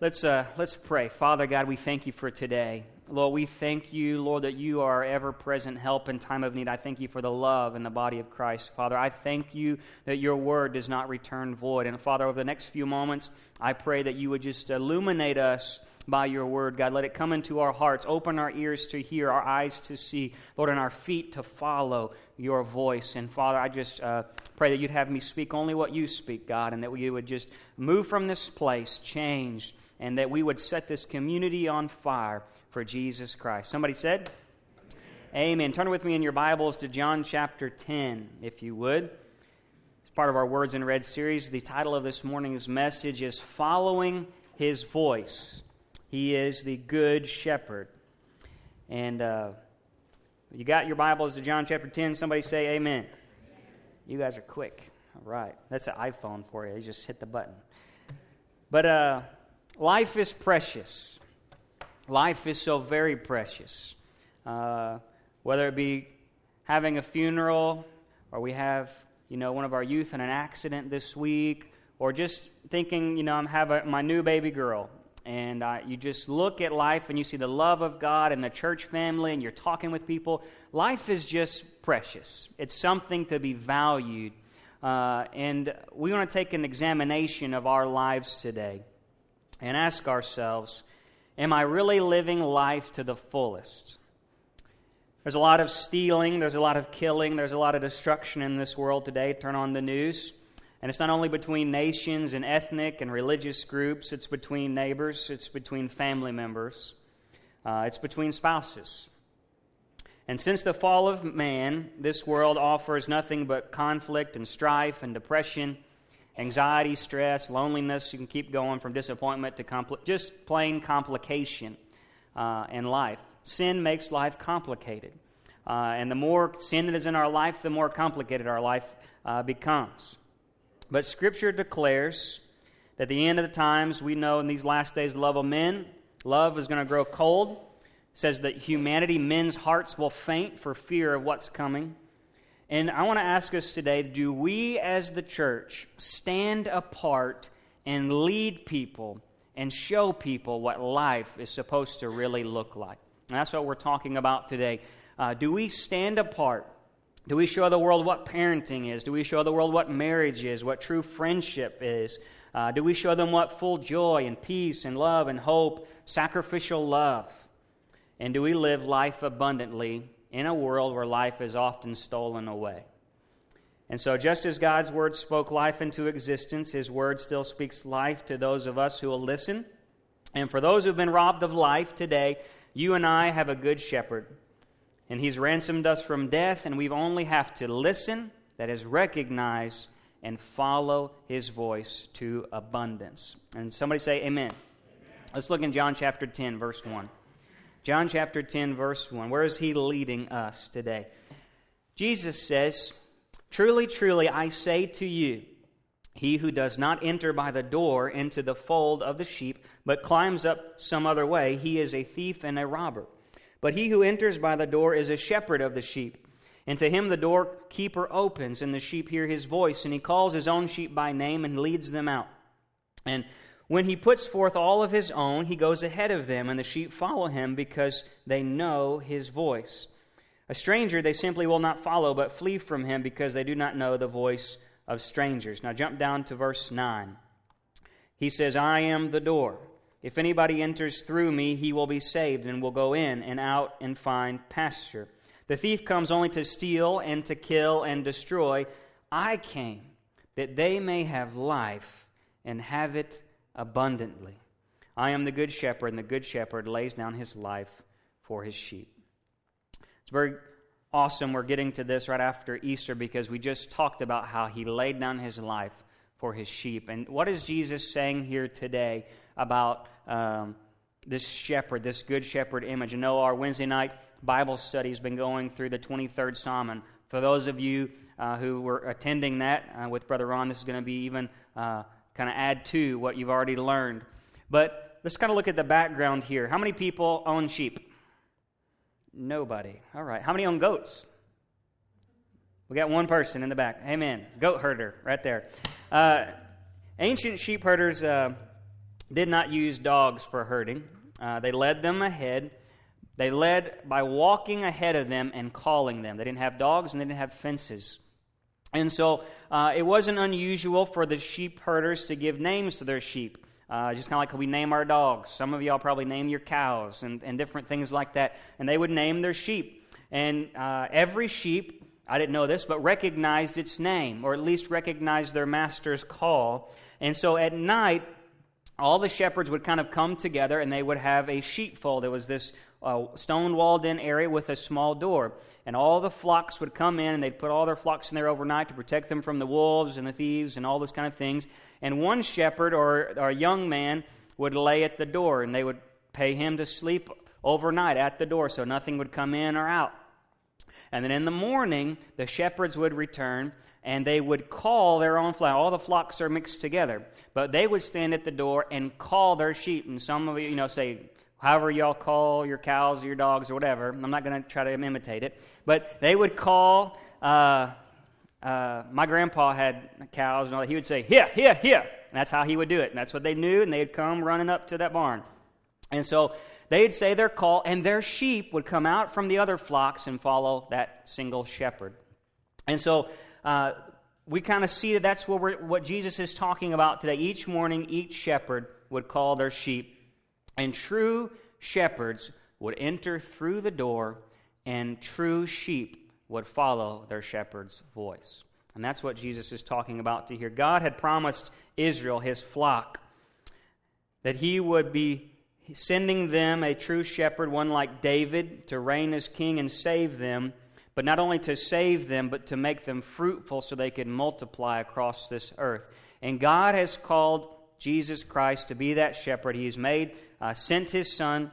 Let's, uh, let's pray. Father God, we thank you for today. Lord, we thank you, Lord, that you are ever present help in time of need. I thank you for the love in the body of Christ. Father, I thank you that your word does not return void. And Father, over the next few moments, I pray that you would just illuminate us by your word, God. Let it come into our hearts. Open our ears to hear, our eyes to see, Lord, and our feet to follow your voice. And Father, I just uh, pray that you'd have me speak only what you speak, God, and that we would just move from this place changed and that we would set this community on fire for Jesus Christ. Somebody said, Amen. Turn with me in your Bibles to John chapter 10, if you would. It's part of our Words in Red series. The title of this morning's message is Following His Voice. He is the Good Shepherd. And uh, you got your Bibles to John chapter 10. Somebody say, Amen. You guys are quick. All right. That's an iPhone for you. You just hit the button. But, uh, Life is precious. Life is so very precious. Uh, whether it be having a funeral, or we have, you know, one of our youth in an accident this week, or just thinking, you know, I'm having my new baby girl, and uh, you just look at life and you see the love of God and the church family, and you're talking with people. Life is just precious. It's something to be valued. Uh, and we want to take an examination of our lives today and ask ourselves Am I really living life to the fullest? There's a lot of stealing, there's a lot of killing, there's a lot of destruction in this world today. Turn on the news. And it's not only between nations and ethnic and religious groups, it's between neighbors, it's between family members, uh, it's between spouses. And since the fall of man, this world offers nothing but conflict and strife and depression anxiety, stress, loneliness. You can keep going from disappointment to compl- just plain complication uh, in life. Sin makes life complicated. Uh, and the more sin that is in our life, the more complicated our life uh, becomes. But Scripture declares that the end of the times, we know in these last days, love of men, love is going to grow cold. Says that humanity, men's hearts will faint for fear of what's coming. And I want to ask us today do we as the church stand apart and lead people and show people what life is supposed to really look like? And that's what we're talking about today. Uh, do we stand apart? Do we show the world what parenting is? Do we show the world what marriage is, what true friendship is? Uh, do we show them what full joy and peace and love and hope, sacrificial love? And do we live life abundantly in a world where life is often stolen away. And so, just as God's word spoke life into existence, his word still speaks life to those of us who will listen. And for those who've been robbed of life today, you and I have a good shepherd. And he's ransomed us from death, and we only have to listen, that is, recognize, and follow his voice to abundance. And somebody say, Amen. Amen. Let's look in John chapter 10, verse 1. John chapter 10, verse 1. Where is he leading us today? Jesus says, Truly, truly, I say to you, he who does not enter by the door into the fold of the sheep, but climbs up some other way, he is a thief and a robber. But he who enters by the door is a shepherd of the sheep. And to him the doorkeeper opens, and the sheep hear his voice, and he calls his own sheep by name and leads them out. And when he puts forth all of his own, he goes ahead of them, and the sheep follow him because they know his voice. A stranger they simply will not follow, but flee from him because they do not know the voice of strangers. Now jump down to verse 9. He says, I am the door. If anybody enters through me, he will be saved and will go in and out and find pasture. The thief comes only to steal and to kill and destroy. I came that they may have life and have it abundantly. I am the good shepherd, and the good shepherd lays down his life for his sheep. It's very awesome we're getting to this right after Easter because we just talked about how he laid down his life for his sheep. And what is Jesus saying here today about um, this shepherd, this good shepherd image? I know our Wednesday night Bible study has been going through the 23rd Psalm. And for those of you uh, who were attending that uh, with Brother Ron, this is going to be even uh, kind of add to what you've already learned. But let's kind of look at the background here. How many people own sheep? Nobody. All right. How many own goats? We got one person in the back. Amen. Goat herder, right there. Uh, ancient sheep herders uh, did not use dogs for herding. Uh, they led them ahead. They led by walking ahead of them and calling them. They didn't have dogs and they didn't have fences. And so uh, it wasn't unusual for the sheep herders to give names to their sheep. Uh, just kind of like we name our dogs. Some of y'all probably name your cows and, and different things like that. And they would name their sheep. And uh, every sheep, I didn't know this, but recognized its name, or at least recognized their master's call. And so at night, all the shepherds would kind of come together and they would have a sheepfold. It was this uh, stone walled in area with a small door. And all the flocks would come in and they'd put all their flocks in there overnight to protect them from the wolves and the thieves and all those kind of things. And one shepherd or, or a young man would lay at the door and they would pay him to sleep overnight at the door so nothing would come in or out. And then in the morning, the shepherds would return and they would call their own flock. All the flocks are mixed together, but they would stand at the door and call their sheep. And some of you, you know, say, however y'all call your cows or your dogs or whatever. I'm not going to try to imitate it, but they would call. Uh, uh, my grandpa had cows and all that. He would say, "Here, here, here." And that's how he would do it. And that's what they knew. And they'd come running up to that barn. And so they'd say their call, and their sheep would come out from the other flocks and follow that single shepherd. And so uh, we kind of see that that's what, what Jesus is talking about today. Each morning, each shepherd would call their sheep, and true shepherds would enter through the door, and true sheep would follow their shepherd's voice. And that's what Jesus is talking about to here. God had promised Israel, his flock, that he would be sending them a true shepherd, one like David, to reign as king and save them but not only to save them, but to make them fruitful so they could multiply across this earth. And God has called Jesus Christ to be that shepherd. He has made, uh, sent his Son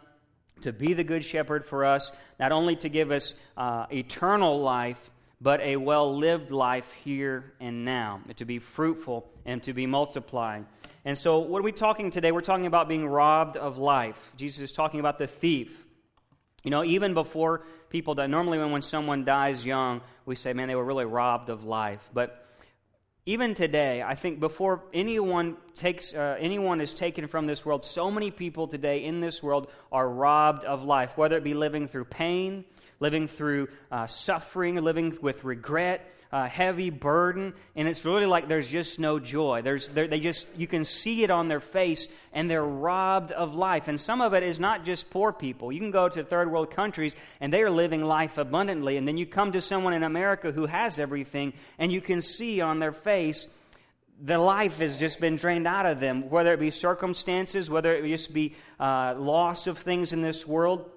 to be the good shepherd for us, not only to give us uh, eternal life, but a well lived life here and now, to be fruitful and to be multiplying. And so, what are we talking today? We're talking about being robbed of life. Jesus is talking about the thief you know, even before people die, normally when, when someone dies young, we say, man, they were really robbed of life. But even today, I think before anyone takes uh, anyone is taken from this world, so many people today in this world are robbed of life, whether it be living through pain, living through uh, suffering, living with regret, uh, heavy burden, and it's really like there's just no joy. There's, they just you can see it on their face, and they're robbed of life. And some of it is not just poor people. You can go to third world countries, and they are living life abundantly, and then you come to someone in America who has everything, and you can see on their face the life has just been drained out of them, whether it be circumstances, whether it just be uh, loss of things in this world.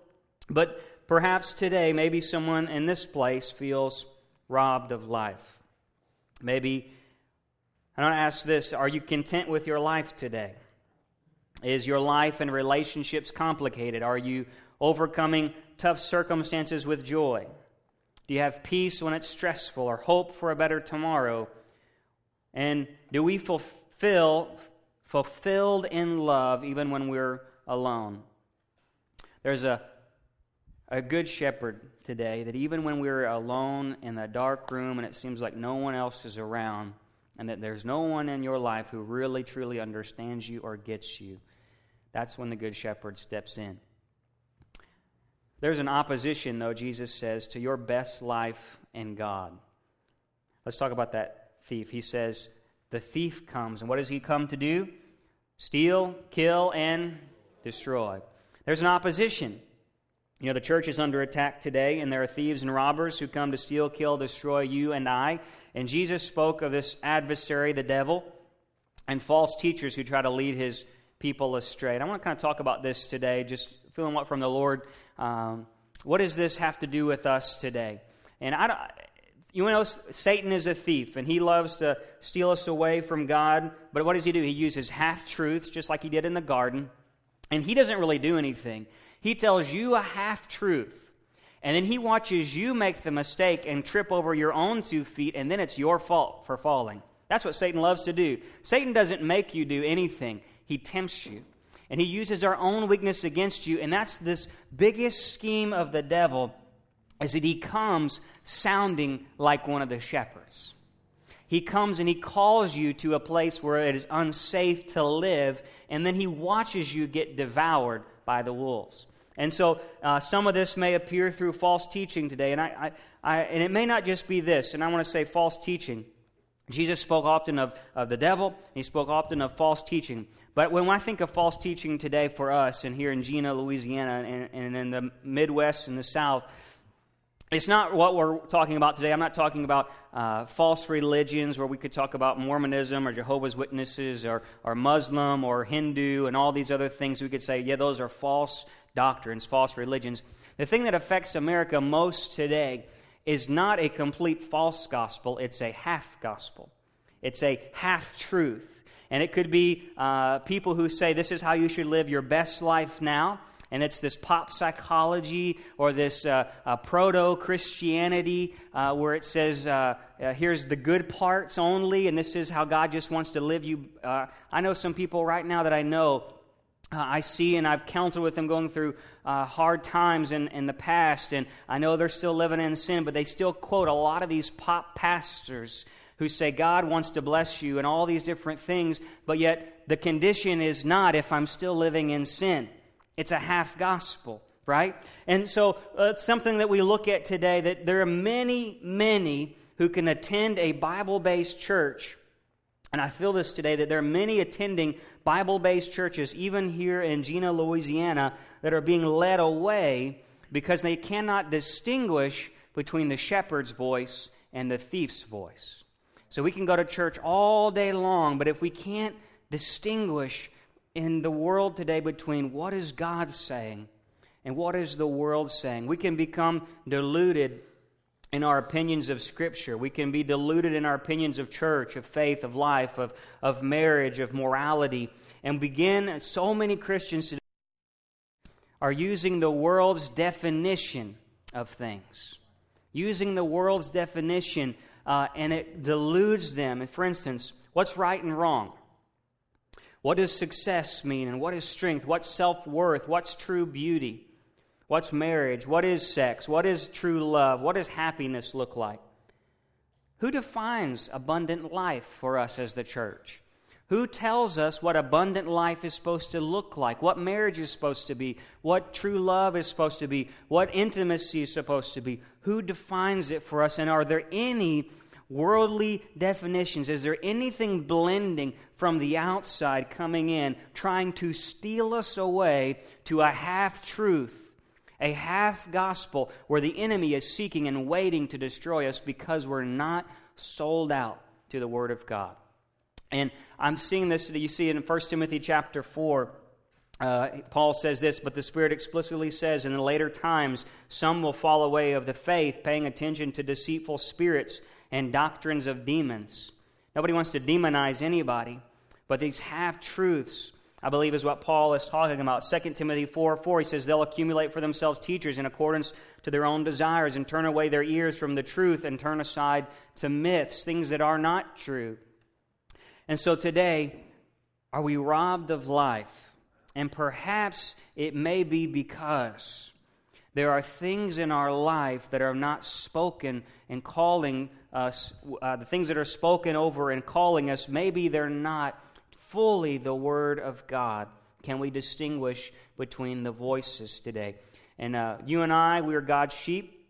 But Perhaps today, maybe someone in this place feels robbed of life. Maybe, I to ask this Are you content with your life today? Is your life and relationships complicated? Are you overcoming tough circumstances with joy? Do you have peace when it's stressful or hope for a better tomorrow? And do we fulfill fulfilled in love even when we're alone? There's a a good shepherd today that even when we're alone in a dark room and it seems like no one else is around, and that there's no one in your life who really truly understands you or gets you, that's when the good shepherd steps in. There's an opposition, though, Jesus says, to your best life in God. Let's talk about that thief. He says, The thief comes, and what does he come to do? Steal, kill, and destroy. There's an opposition. You know, the church is under attack today, and there are thieves and robbers who come to steal, kill, destroy you and I. And Jesus spoke of this adversary, the devil, and false teachers who try to lead his people astray. And I want to kind of talk about this today, just feeling what from the Lord. Um, what does this have to do with us today? And I don't, you know, Satan is a thief, and he loves to steal us away from God. But what does he do? He uses half truths, just like he did in the garden, and he doesn't really do anything. He tells you a half truth, and then he watches you make the mistake and trip over your own two feet, and then it's your fault for falling. That's what Satan loves to do. Satan doesn't make you do anything, he tempts you. And he uses our own weakness against you, and that's this biggest scheme of the devil is that he comes sounding like one of the shepherds. He comes and he calls you to a place where it is unsafe to live, and then he watches you get devoured by the wolves. And so uh, some of this may appear through false teaching today, and, I, I, I, and it may not just be this, and I want to say false teaching. Jesus spoke often of, of the devil, he spoke often of false teaching. But when I think of false teaching today for us, and here in Jena, Louisiana, and, and in the Midwest and the South, it's not what we're talking about today. I'm not talking about uh, false religions where we could talk about Mormonism or Jehovah's Witnesses or, or Muslim or Hindu and all these other things. We could say, yeah, those are false doctrines, false religions. The thing that affects America most today is not a complete false gospel, it's a half gospel. It's a half truth. And it could be uh, people who say this is how you should live your best life now and it's this pop psychology or this uh, uh, proto Christianity uh, where it says, uh, uh, here's the good parts only, and this is how God just wants to live you. Uh, I know some people right now that I know. I see and I've counseled with them going through hard times in, in the past, and I know they're still living in sin, but they still quote a lot of these pop pastors who say God wants to bless you and all these different things, but yet the condition is not if I'm still living in sin. It's a half gospel, right? And so uh, something that we look at today that there are many, many who can attend a Bible based church. And I feel this today that there are many attending Bible based churches, even here in Jena, Louisiana, that are being led away because they cannot distinguish between the shepherd's voice and the thief's voice. So we can go to church all day long, but if we can't distinguish in the world today between what is God saying and what is the world saying. We can become deluded in our opinions of Scripture. We can be deluded in our opinions of church, of faith, of life, of, of marriage, of morality, and begin, so many Christians today are using the world's definition of things. Using the world's definition, uh, and it deludes them. For instance, what's right and wrong? What does success mean? And what is strength? What's self worth? What's true beauty? What's marriage? What is sex? What is true love? What does happiness look like? Who defines abundant life for us as the church? Who tells us what abundant life is supposed to look like? What marriage is supposed to be? What true love is supposed to be? What intimacy is supposed to be? Who defines it for us? And are there any worldly definitions? Is there anything blending from the outside coming in, trying to steal us away to a half truth, a half gospel, where the enemy is seeking and waiting to destroy us because we're not sold out to the Word of God? And I'm seeing this, you see it in 1 Timothy chapter 4. Uh, Paul says this, but the Spirit explicitly says, in the later times, some will fall away of the faith, paying attention to deceitful spirits and doctrines of demons. Nobody wants to demonize anybody, but these half truths, I believe, is what Paul is talking about. 2 Timothy 4 4, he says, They'll accumulate for themselves teachers in accordance to their own desires and turn away their ears from the truth and turn aside to myths, things that are not true. And so today, are we robbed of life? And perhaps it may be because there are things in our life that are not spoken and calling us, uh, the things that are spoken over and calling us, maybe they're not fully the Word of God. Can we distinguish between the voices today? And uh, you and I, we are God's sheep.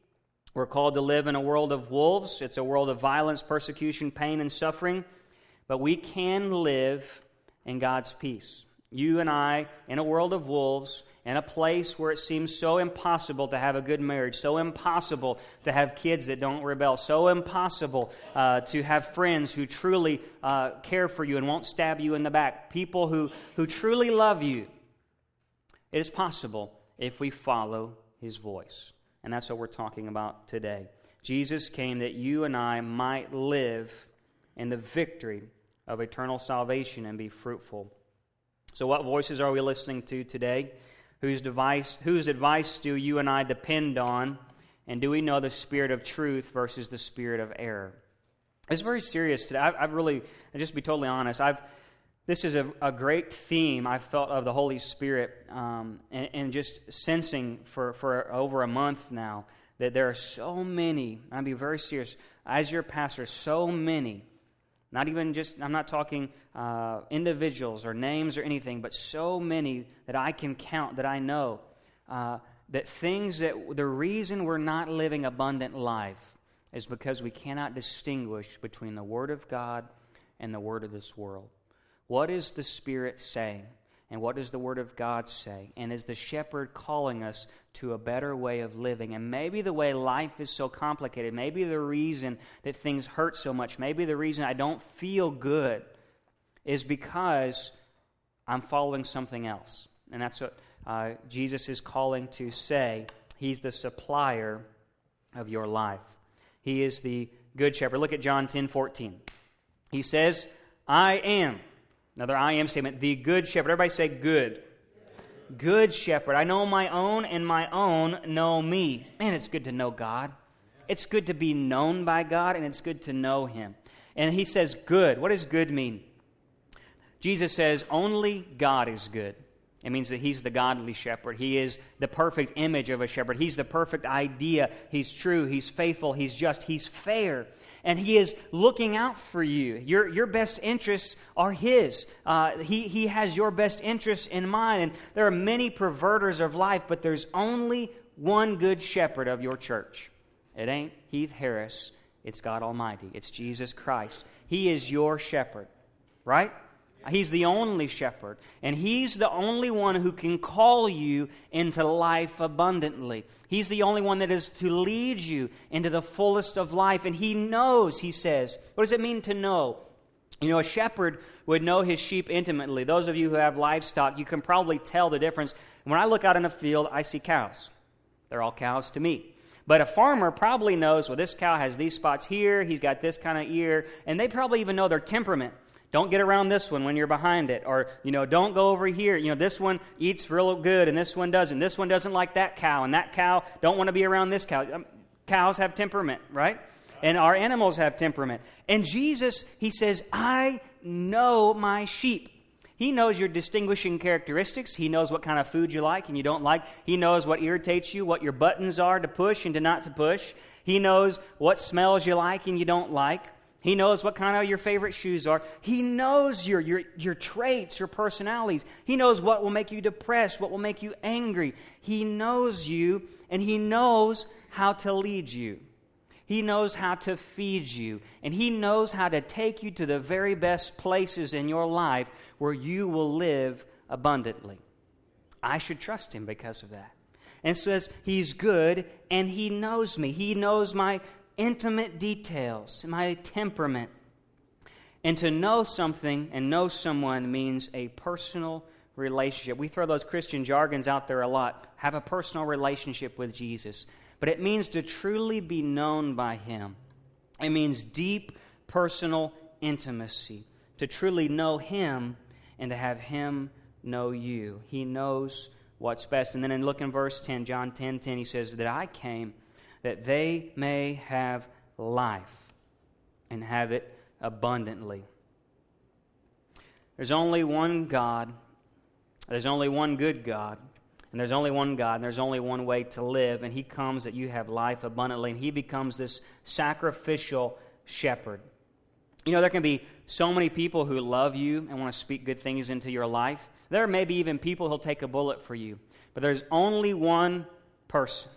We're called to live in a world of wolves. It's a world of violence, persecution, pain, and suffering. But we can live in God's peace. You and I, in a world of wolves, in a place where it seems so impossible to have a good marriage, so impossible to have kids that don't rebel, so impossible uh, to have friends who truly uh, care for you and won't stab you in the back, people who, who truly love you. It is possible if we follow his voice. And that's what we're talking about today. Jesus came that you and I might live in the victory of eternal salvation and be fruitful. So, what voices are we listening to today? Whose, device, whose advice do you and I depend on? And do we know the spirit of truth versus the spirit of error? It's very serious today. I've, I've really, and just be totally honest, I've, this is a, a great theme I felt of the Holy Spirit um, and, and, just sensing for, for over a month now that there are so many, I'll be very serious, as your pastor, so many Not even just, I'm not talking uh, individuals or names or anything, but so many that I can count that I know. Uh, that things that the reason we're not living abundant life is because we cannot distinguish between the Word of God and the Word of this world. What is the Spirit saying? And what does the Word of God say? And is the shepherd calling us to a better way of living? And maybe the way life is so complicated, maybe the reason that things hurt so much, maybe the reason I don't feel good is because I'm following something else. And that's what uh, Jesus is calling to say. He's the supplier of your life, He is the good shepherd. Look at John 10 14. He says, I am Another I am statement. The good shepherd. Everybody say good. Good shepherd. I know my own, and my own know me. Man, it's good to know God. It's good to be known by God, and it's good to know Him. And He says good. What does good mean? Jesus says only God is good. It means that he's the godly shepherd. He is the perfect image of a shepherd. He's the perfect idea. He's true. He's faithful. He's just. He's fair and He is looking out for you. Your, your best interests are His. Uh, he, he has your best interests in mind. And there are many perverters of life, but there's only one good shepherd of your church. It ain't Heath Harris, it's God Almighty, it's Jesus Christ. He is your shepherd, right? He's the only shepherd, and He's the only one who can call you into life abundantly. He's the only one that is to lead you into the fullest of life, and He knows, He says. What does it mean to know? You know, a shepherd would know his sheep intimately. Those of you who have livestock, you can probably tell the difference. When I look out in a field, I see cows. They're all cows to me. But a farmer probably knows, well, this cow has these spots here, he's got this kind of ear, and they probably even know their temperament. Don't get around this one when you're behind it. Or, you know, don't go over here. You know, this one eats real good and this one doesn't. This one doesn't like that cow and that cow don't want to be around this cow. Um, cows have temperament, right? And our animals have temperament. And Jesus, he says, I know my sheep. He knows your distinguishing characteristics. He knows what kind of food you like and you don't like. He knows what irritates you, what your buttons are to push and to not to push. He knows what smells you like and you don't like. He knows what kind of your favorite shoes are. He knows your, your, your traits, your personalities. He knows what will make you depressed, what will make you angry. He knows you, and He knows how to lead you. He knows how to feed you, and He knows how to take you to the very best places in your life where you will live abundantly. I should trust Him because of that. And says, He's good, and He knows me. He knows my intimate details, my temperament. And to know something and know someone means a personal relationship. We throw those Christian jargons out there a lot. Have a personal relationship with Jesus. But it means to truly be known by Him. It means deep personal intimacy. To truly know Him and to have Him know you. He knows what's best. And then in look in verse 10, John 10 10, he says, That I came that they may have life and have it abundantly. There's only one God, there's only one good God, and there's only one God, and there's only one way to live, and He comes that you have life abundantly, and He becomes this sacrificial shepherd. You know, there can be so many people who love you and want to speak good things into your life. There may be even people who'll take a bullet for you, but there's only one person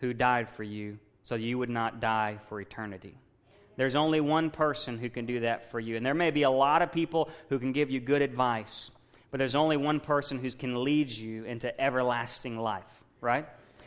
who died for you so you would not die for eternity. There's only one person who can do that for you. And there may be a lot of people who can give you good advice, but there's only one person who can lead you into everlasting life, right?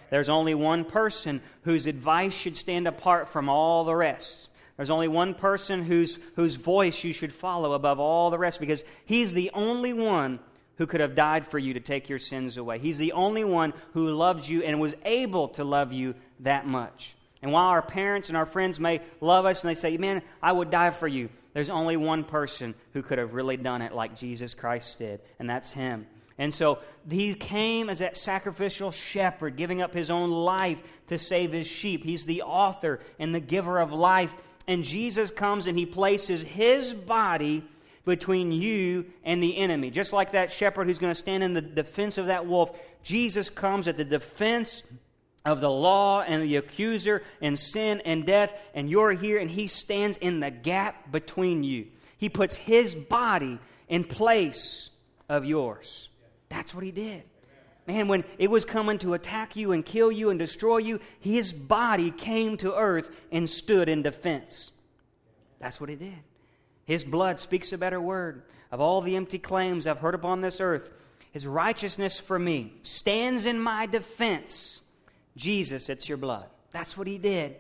There's only one person whose advice should stand apart from all the rest. There's only one person whose, whose voice you should follow above all the rest because he's the only one who could have died for you to take your sins away. He's the only one who loved you and was able to love you that much. And while our parents and our friends may love us and they say, Man, I would die for you, there's only one person who could have really done it like Jesus Christ did, and that's Him. And so he came as that sacrificial shepherd, giving up his own life to save his sheep. He's the author and the giver of life. And Jesus comes and he places his body between you and the enemy. Just like that shepherd who's going to stand in the defense of that wolf, Jesus comes at the defense of the law and the accuser and sin and death, and you're here, and he stands in the gap between you. He puts his body in place of yours. That's what he did. Man, when it was coming to attack you and kill you and destroy you, his body came to earth and stood in defense. That's what he did. His blood speaks a better word. Of all the empty claims I've heard upon this earth, his righteousness for me stands in my defense. Jesus, it's your blood. That's what he did.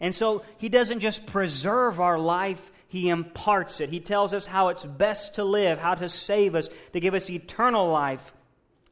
And so he doesn't just preserve our life, he imparts it. He tells us how it's best to live, how to save us, to give us eternal life,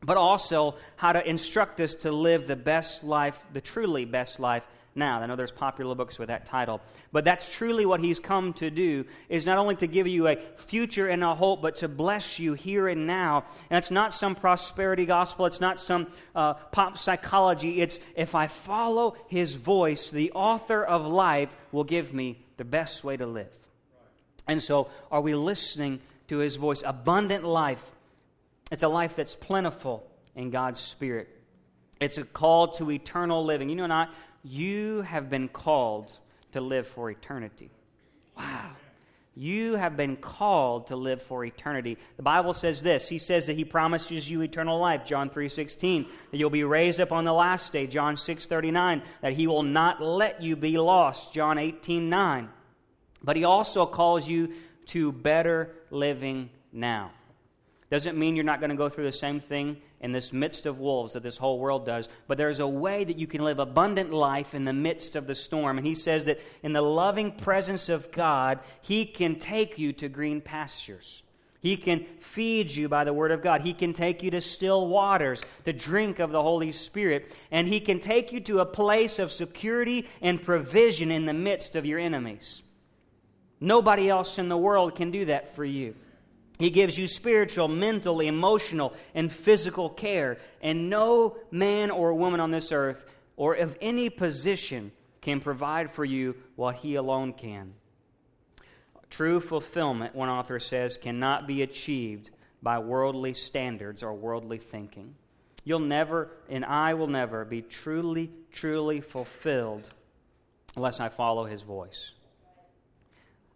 but also how to instruct us to live the best life, the truly best life now. I know there's popular books with that title, but that's truly what he's come to do is not only to give you a future and a hope, but to bless you here and now. And it's not some prosperity gospel. It's not some uh, pop psychology. It's if I follow his voice, the author of life will give me the best way to live. And so, are we listening to his voice? Abundant life. It's a life that's plentiful in God's Spirit. It's a call to eternal living. You know not you have been called to live for eternity. Wow. You have been called to live for eternity. The Bible says this. He says that he promises you eternal life, John 3:16, that you'll be raised up on the last day, John 6:39, that he will not let you be lost, John 18:9. But he also calls you to better living now. Doesn't mean you're not going to go through the same thing in this midst of wolves that this whole world does, but there's a way that you can live abundant life in the midst of the storm. And he says that in the loving presence of God, he can take you to green pastures. He can feed you by the Word of God. He can take you to still waters to drink of the Holy Spirit. And He can take you to a place of security and provision in the midst of your enemies. Nobody else in the world can do that for you. He gives you spiritual, mental, emotional, and physical care. And no man or woman on this earth or of any position can provide for you what He alone can. True fulfillment, one author says, cannot be achieved by worldly standards or worldly thinking. You'll never, and I will never, be truly, truly fulfilled unless I follow His voice.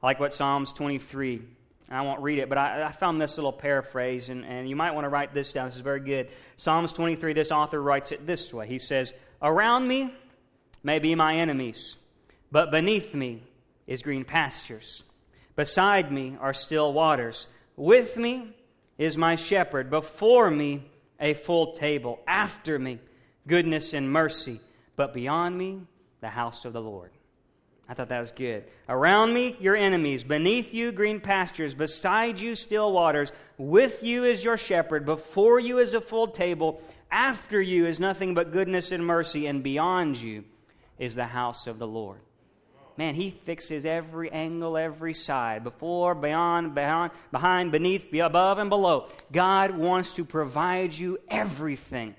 I like what Psalms 23 I won't read it, but I, I, found this little paraphrase, and, and you might want to write this down. This is very good. Psalms 23, this author writes it this way He says, Around me may be my enemies, but beneath me is green pastures. Beside me are still waters. With me is my shepherd. Before me, a full table. After me, goodness and mercy. But beyond me, the house of the Lord. I thought that was good. Around me, your enemies. Beneath you, green pastures. Beside you, still waters. With you is your shepherd. Before you is a full table. After you is nothing but goodness and mercy. And beyond you is the house of the Lord. Man, he fixes every angle, every side. Before, beyond, behind, behind, beneath, above, and below. God wants to provide you everything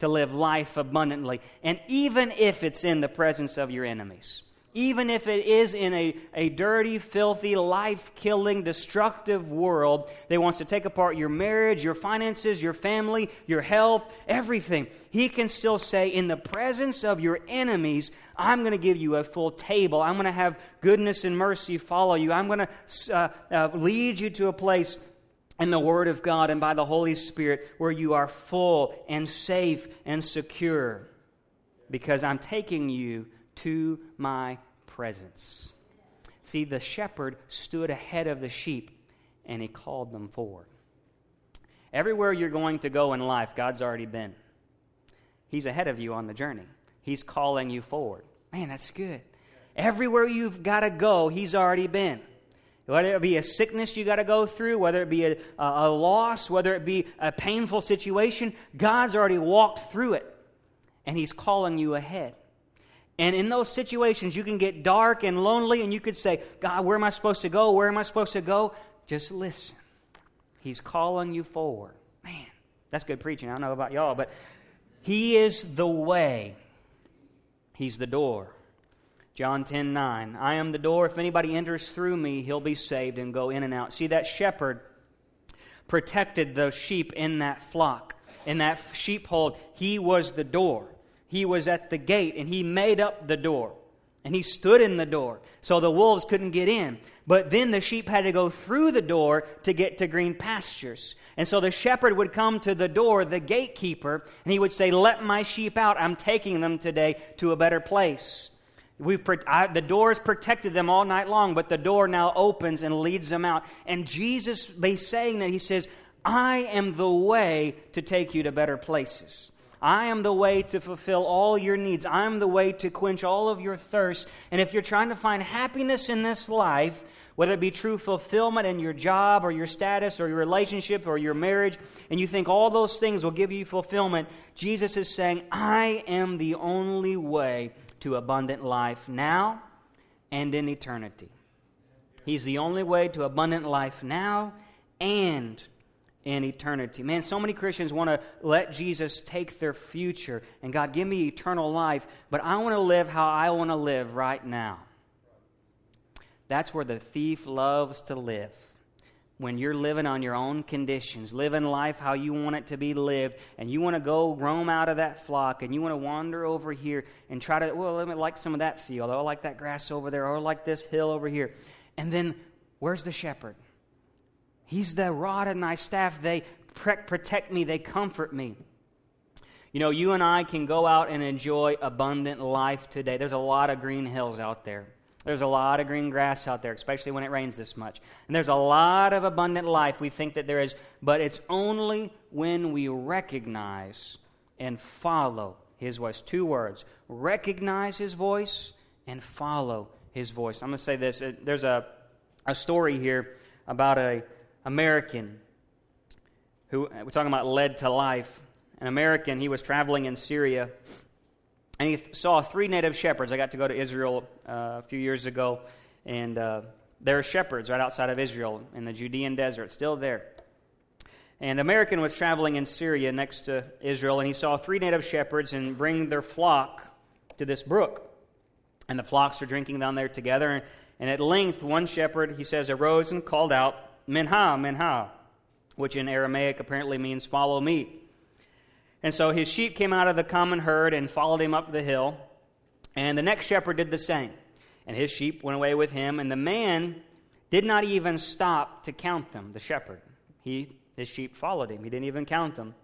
to live life abundantly. And even if it's in the presence of your enemies even if it is in a, a dirty, filthy, life killing, destructive world that wants to take apart your marriage, your finances, your family, your health, everything, He can still say, In the presence of your enemies, I'm going to give you a full table. I'm going to have goodness and mercy follow you. I'm going to uh, uh, lead you to a place in the Word of God and by the Holy Spirit where you are full and safe and secure because I'm taking you to my presence. See, the shepherd stood ahead of the sheep and he called them forward. Everywhere you're going to go in life, God's already been. He's ahead of you on the journey, He's calling you forward. Man, that's good. Everywhere you've got to go, He's already been. Whether it be a sickness you got to go through, whether it be a, a loss, whether it be a painful situation, God's already walked through it. And He's calling you ahead. And in those situations, you can get dark and lonely, and you could say, God, where am I supposed to go? Where am I supposed to go? Just listen. He's calling you forward. Man, that's good preaching. I don't know about y'all, but He is the way, He's the door. John 10 9. I am the door. If anybody enters through me, he'll be saved and go in and out. See, that shepherd protected those sheep in that flock, in that sheepfold. He was the door. He was at the gate and he made up the door and he stood in the door so the wolves couldn't get in. But then the sheep had to go through the door to get to green pastures. And so the shepherd would come to the door, the gatekeeper, and he would say, Let my sheep out. I'm taking them today to a better place. We've, I, the doors protected them all night long, but the door now opens and leads them out. And Jesus, by saying that, he says, I am the way to take you to better places. I am the way to fulfill all your needs. I am the way to quench all of your thirst. And if you're trying to find happiness in this life, whether it be true fulfillment in your job or your status or your relationship or your marriage, and you think all those things will give you fulfillment, Jesus is saying, I am the only way to abundant life now and in eternity. He's the only way to abundant life now and in eternity. Man, so many Christians want to let Jesus take their future and God, give me eternal life, but I want to live how I want to live right now. That's where the thief loves to live. When you're living on your own conditions, living life how you want it to be lived, and you want to go roam out of that flock, and you want to wander over here and try to, well, let me like some of that field, I like that grass over there, or like this hill over here. And then, where's the shepherd? He's the rod and thy staff. They protect me, they comfort me. You know, you and I can go out and enjoy abundant life today. There's a lot of green hills out there. There's a lot of green grass out there, especially when it rains this much. And there's a lot of abundant life we think that there is, but it's only when we recognize and follow His voice. Two words recognize His voice and follow His voice. I'm going to say this. Uh, there's a, a story here about a American who, we're talking about led to life. An American, he was traveling in Syria and he saw three native shepherds. I got to go to Israel uh, a few years ago, and uh, there are shepherds right outside of Israel in the Judean desert, still there. And American was traveling in Syria next to Israel, and he saw three native shepherds and bring their flock to this brook. And the flocks are drinking down there together. And at length, one shepherd, he says, arose and called out, Minha, Minha, which in Aramaic apparently means follow me. And so his sheep came out of the common herd and followed him up the hill. And the next shepherd did the same. And his sheep went away with him. And the man did not even stop to count them, the shepherd. He, his sheep followed him. He didn't even count them.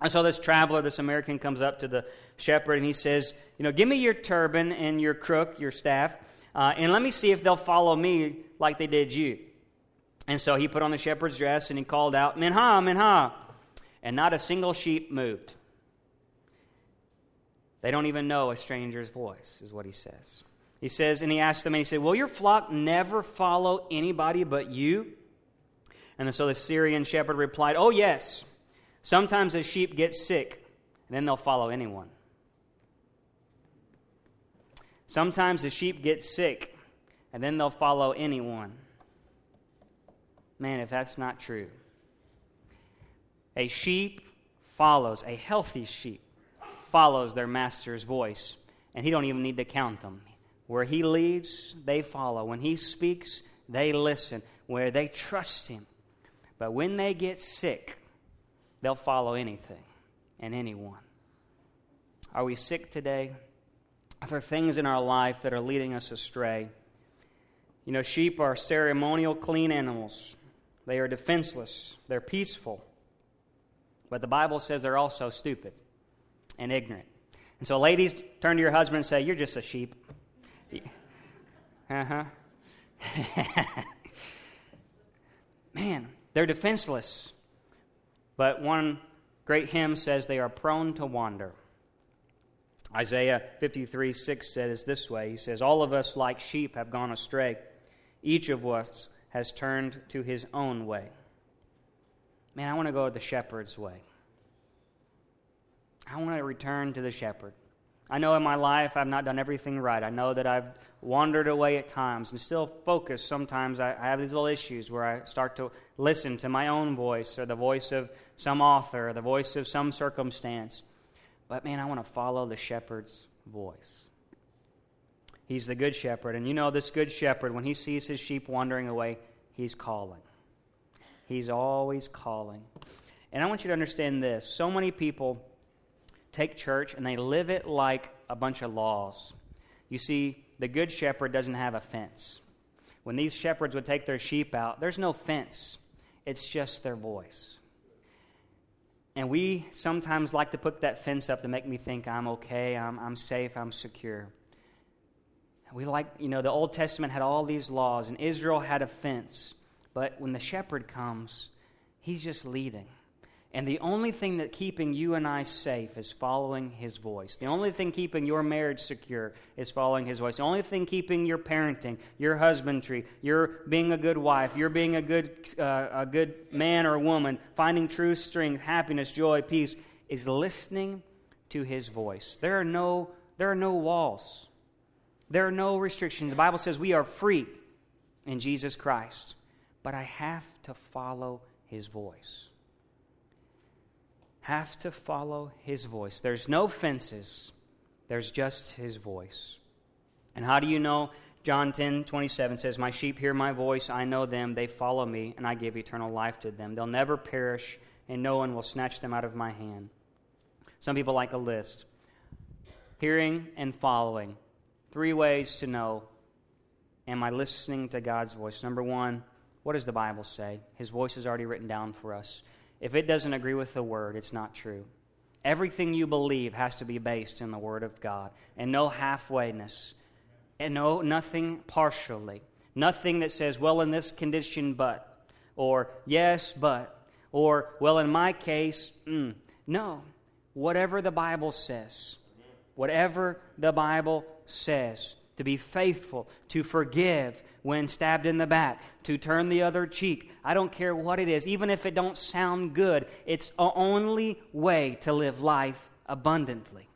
And so this traveler, this American, comes up to the shepherd and he says, You know, give me your turban and your crook, your staff, uh, and let me see if they'll follow me like they did you. And so he put on the shepherd's dress and he called out, Minha, Minha and not a single sheep moved. They don't even know a stranger's voice, is what he says. He says, and he asked them, and he said, Will your flock never follow anybody but you? And so the Syrian shepherd replied, Oh, yes. Sometimes the sheep get sick, and then they'll follow anyone. Sometimes the sheep get sick, and then they'll follow anyone. Man, if that's not true. A sheep follows, a healthy sheep follows their master's voice, and he don't even need to count them. Where he leads, they follow. When he speaks, they listen. Where they trust him. But when they get sick, they'll follow anything and anyone. Are we sick today? Are there things in our life that are leading us astray? You know, sheep are ceremonial, clean animals. They are defenseless, they're peaceful, but the Bible says they're also stupid and ignorant. And so, ladies, turn to your husband and say, You're just a sheep. Uh huh. Man, they're defenseless. But one great hymn says they are prone to wander. Isaiah 53 6 says this way He says, All of us, like sheep, have gone astray. Each of us has turned to his own way. Man, I want to go the shepherd's way. I want to return to the shepherd. I know in my life I've not done everything right. I know that I've wandered away at times and still focused. Sometimes I, have these little issues where I start to listen to my own voice or the voice of some author or the voice of some circumstance. But man, I want to follow the shepherd's voice. He's the good shepherd. And you know, this good shepherd, when he sees his sheep wandering away, he's calling. He's always calling. And I want you to understand this. So many people take church and they live it like a bunch of laws. You see, the good shepherd doesn't have a fence. When these shepherds would take their sheep out, there's no fence, it's just their voice. And we sometimes like to put that fence up to make me think I'm okay, I'm, I'm safe, I'm secure. We like, you know, the Old Testament had all these laws, and Israel had a fence. But when the shepherd comes, he's just leading. And the only thing that keeping you and I safe is following his voice. The only thing keeping your marriage secure is following his voice. The only thing keeping your parenting, your husbandry, your being a good wife, your being a good, uh, a good man or woman, finding true strength, happiness, joy, peace, is listening to his voice. There are no, there are no walls. There are no restrictions. The Bible says we are free in Jesus Christ. But I have to follow his voice have to follow his voice. There's no fences, there's just his voice. And how do you know? John 10 27 says, My sheep hear my voice, I know them, they follow me, and I give eternal life to them. They'll never perish, and no one will snatch them out of my hand. Some people like a list. Hearing and following. Three ways to know Am I listening to God's voice? Number one, what does the Bible say? His voice is already written down for us. If it doesn't agree with the Word, it's not true. Everything you believe has to be based in the Word of God, and no halfwayness, and no nothing partially, nothing that says, "Well, in this condition, but," or "Yes, but," or "Well, in my case, mm. no." Whatever the Bible says, whatever the Bible says, to be faithful, to forgive when stabbed in the back, to turn the other cheek. I don't care what it is, even if it don't sound good. It's the only way to live life abundantly.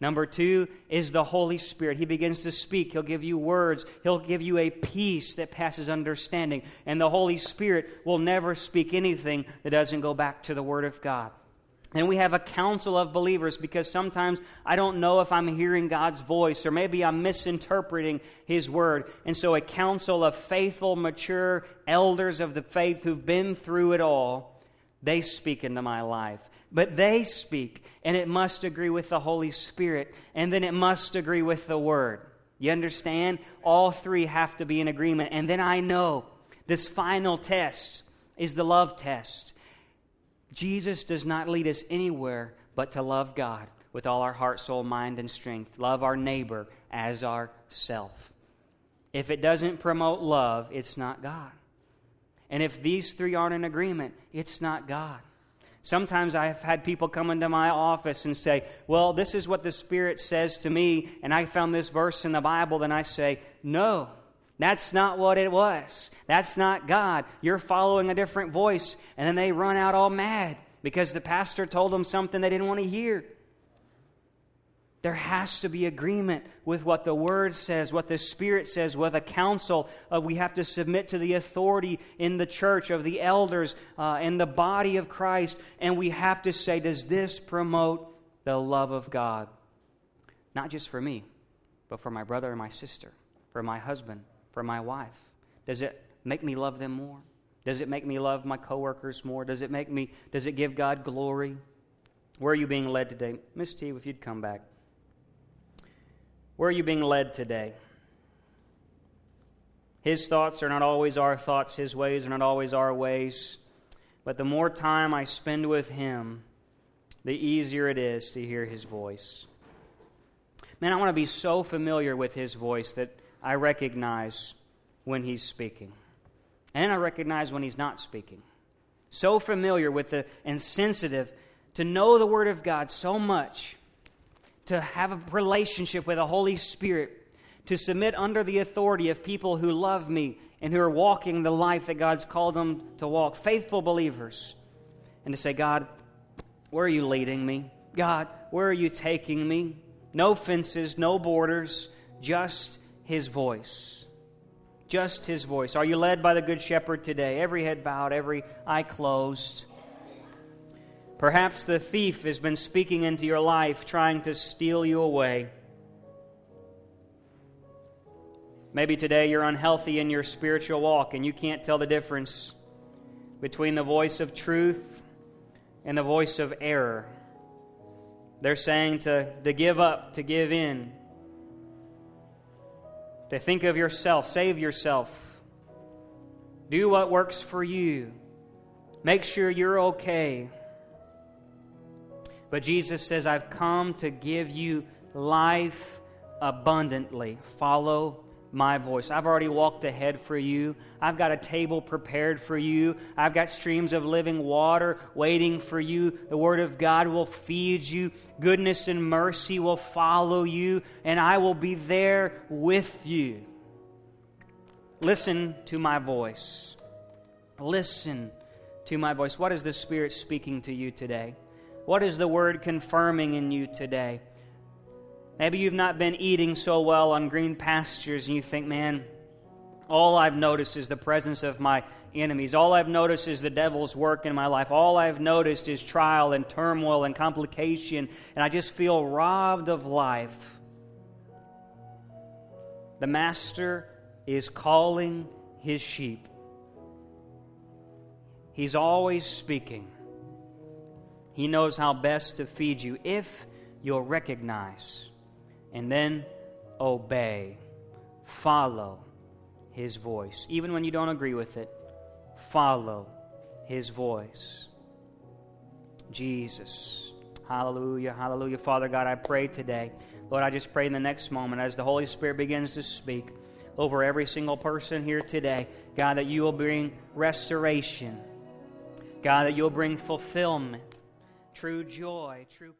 Number two is the Holy Spirit. He begins to speak. He'll give you words. He'll give you a peace that passes understanding. And the Holy Spirit will never speak anything that doesn't go back to the Word of God. And we have a council of believers because sometimes I don't know if I'm hearing God's voice or maybe I'm misinterpreting His word. And so, a council of faithful, mature elders of the faith who've been through it all, they speak into my life. But they speak, and it must agree with the Holy Spirit, and then it must agree with the word. You understand? All three have to be in agreement. And then I know this final test is the love test. Jesus does not lead us anywhere but to love God with all our heart, soul, mind, and strength. Love our neighbor as ourself. If it doesn't promote love, it's not God. And if these three aren't in agreement, it's not God. Sometimes I've had people come into my office and say, Well, this is what the Spirit says to me, and I found this verse in the Bible. Then I say, No, that's not what it was. That's not God. You're following a different voice. And then they run out all mad because the pastor told them something they didn't want to hear. There has to be agreement with what the Word says, what the Spirit says, with a council. Uh, we have to submit to the authority in the church of the elders uh, and the body of Christ. And we have to say, does this promote the love of God? Not just for me, but for my brother and my sister, for my husband, for my wife? Does it make me love them more? Does it make me love my coworkers more? Does it make me does it give God glory? Where are you being led today? Miss T, if you'd come back. Where are you being led today? His thoughts are not always our thoughts, his ways are not always our ways. But the more time I spend with him, the easier it is to hear his voice. Man, I want to be so familiar with his voice that I recognize when he's speaking. And I recognize when he's not speaking. So familiar with the and sensitive to know the Word of God so much, to have a relationship with the Holy Spirit, to submit under the authority of people who love me and who are walking the life that God's called them to walk, faithful believers, and to say, God, where are you leading me? God, where are you taking me? No fences, no borders, just his voice. Just his voice. Are you led by the Good Shepherd today? Every head bowed, every eye closed. Perhaps the thief has been speaking into your life, trying to steal you away. Maybe today you're unhealthy in your spiritual walk and you can't tell the difference between the voice of truth and the voice of error. They're saying to, to give up, to give in, to think of yourself, save yourself, do what works for you, make sure you're okay. But Jesus says, I've come to give you life abundantly. Follow my voice. I've already walked ahead for you. I've got a table prepared for you. I've got streams of living water waiting for you. The Word of God will feed you. Goodness and mercy will follow you, and I will be there with you. Listen to my voice. Listen to my voice. What is the Spirit speaking to you today? What is the Word confirming in you today? Maybe you've not been eating so well on green pastures and you think, man, all I've noticed is the presence of my enemies. All I've noticed is the devil's work in my life. All I've noticed is trial and turmoil and complication, and I just feel robbed of life. The Master is calling his sheep. He's always speaking. He knows how best to feed you if you'll recognize and then obey. Follow his voice. Even when you don't agree with it, follow his voice. Jesus. Hallelujah, hallelujah. Father God, I pray today. Lord, I just pray in the next moment as the Holy Spirit begins to speak over every single person here today, God, that you will bring restoration. God, that you'll bring fulfillment, true joy, true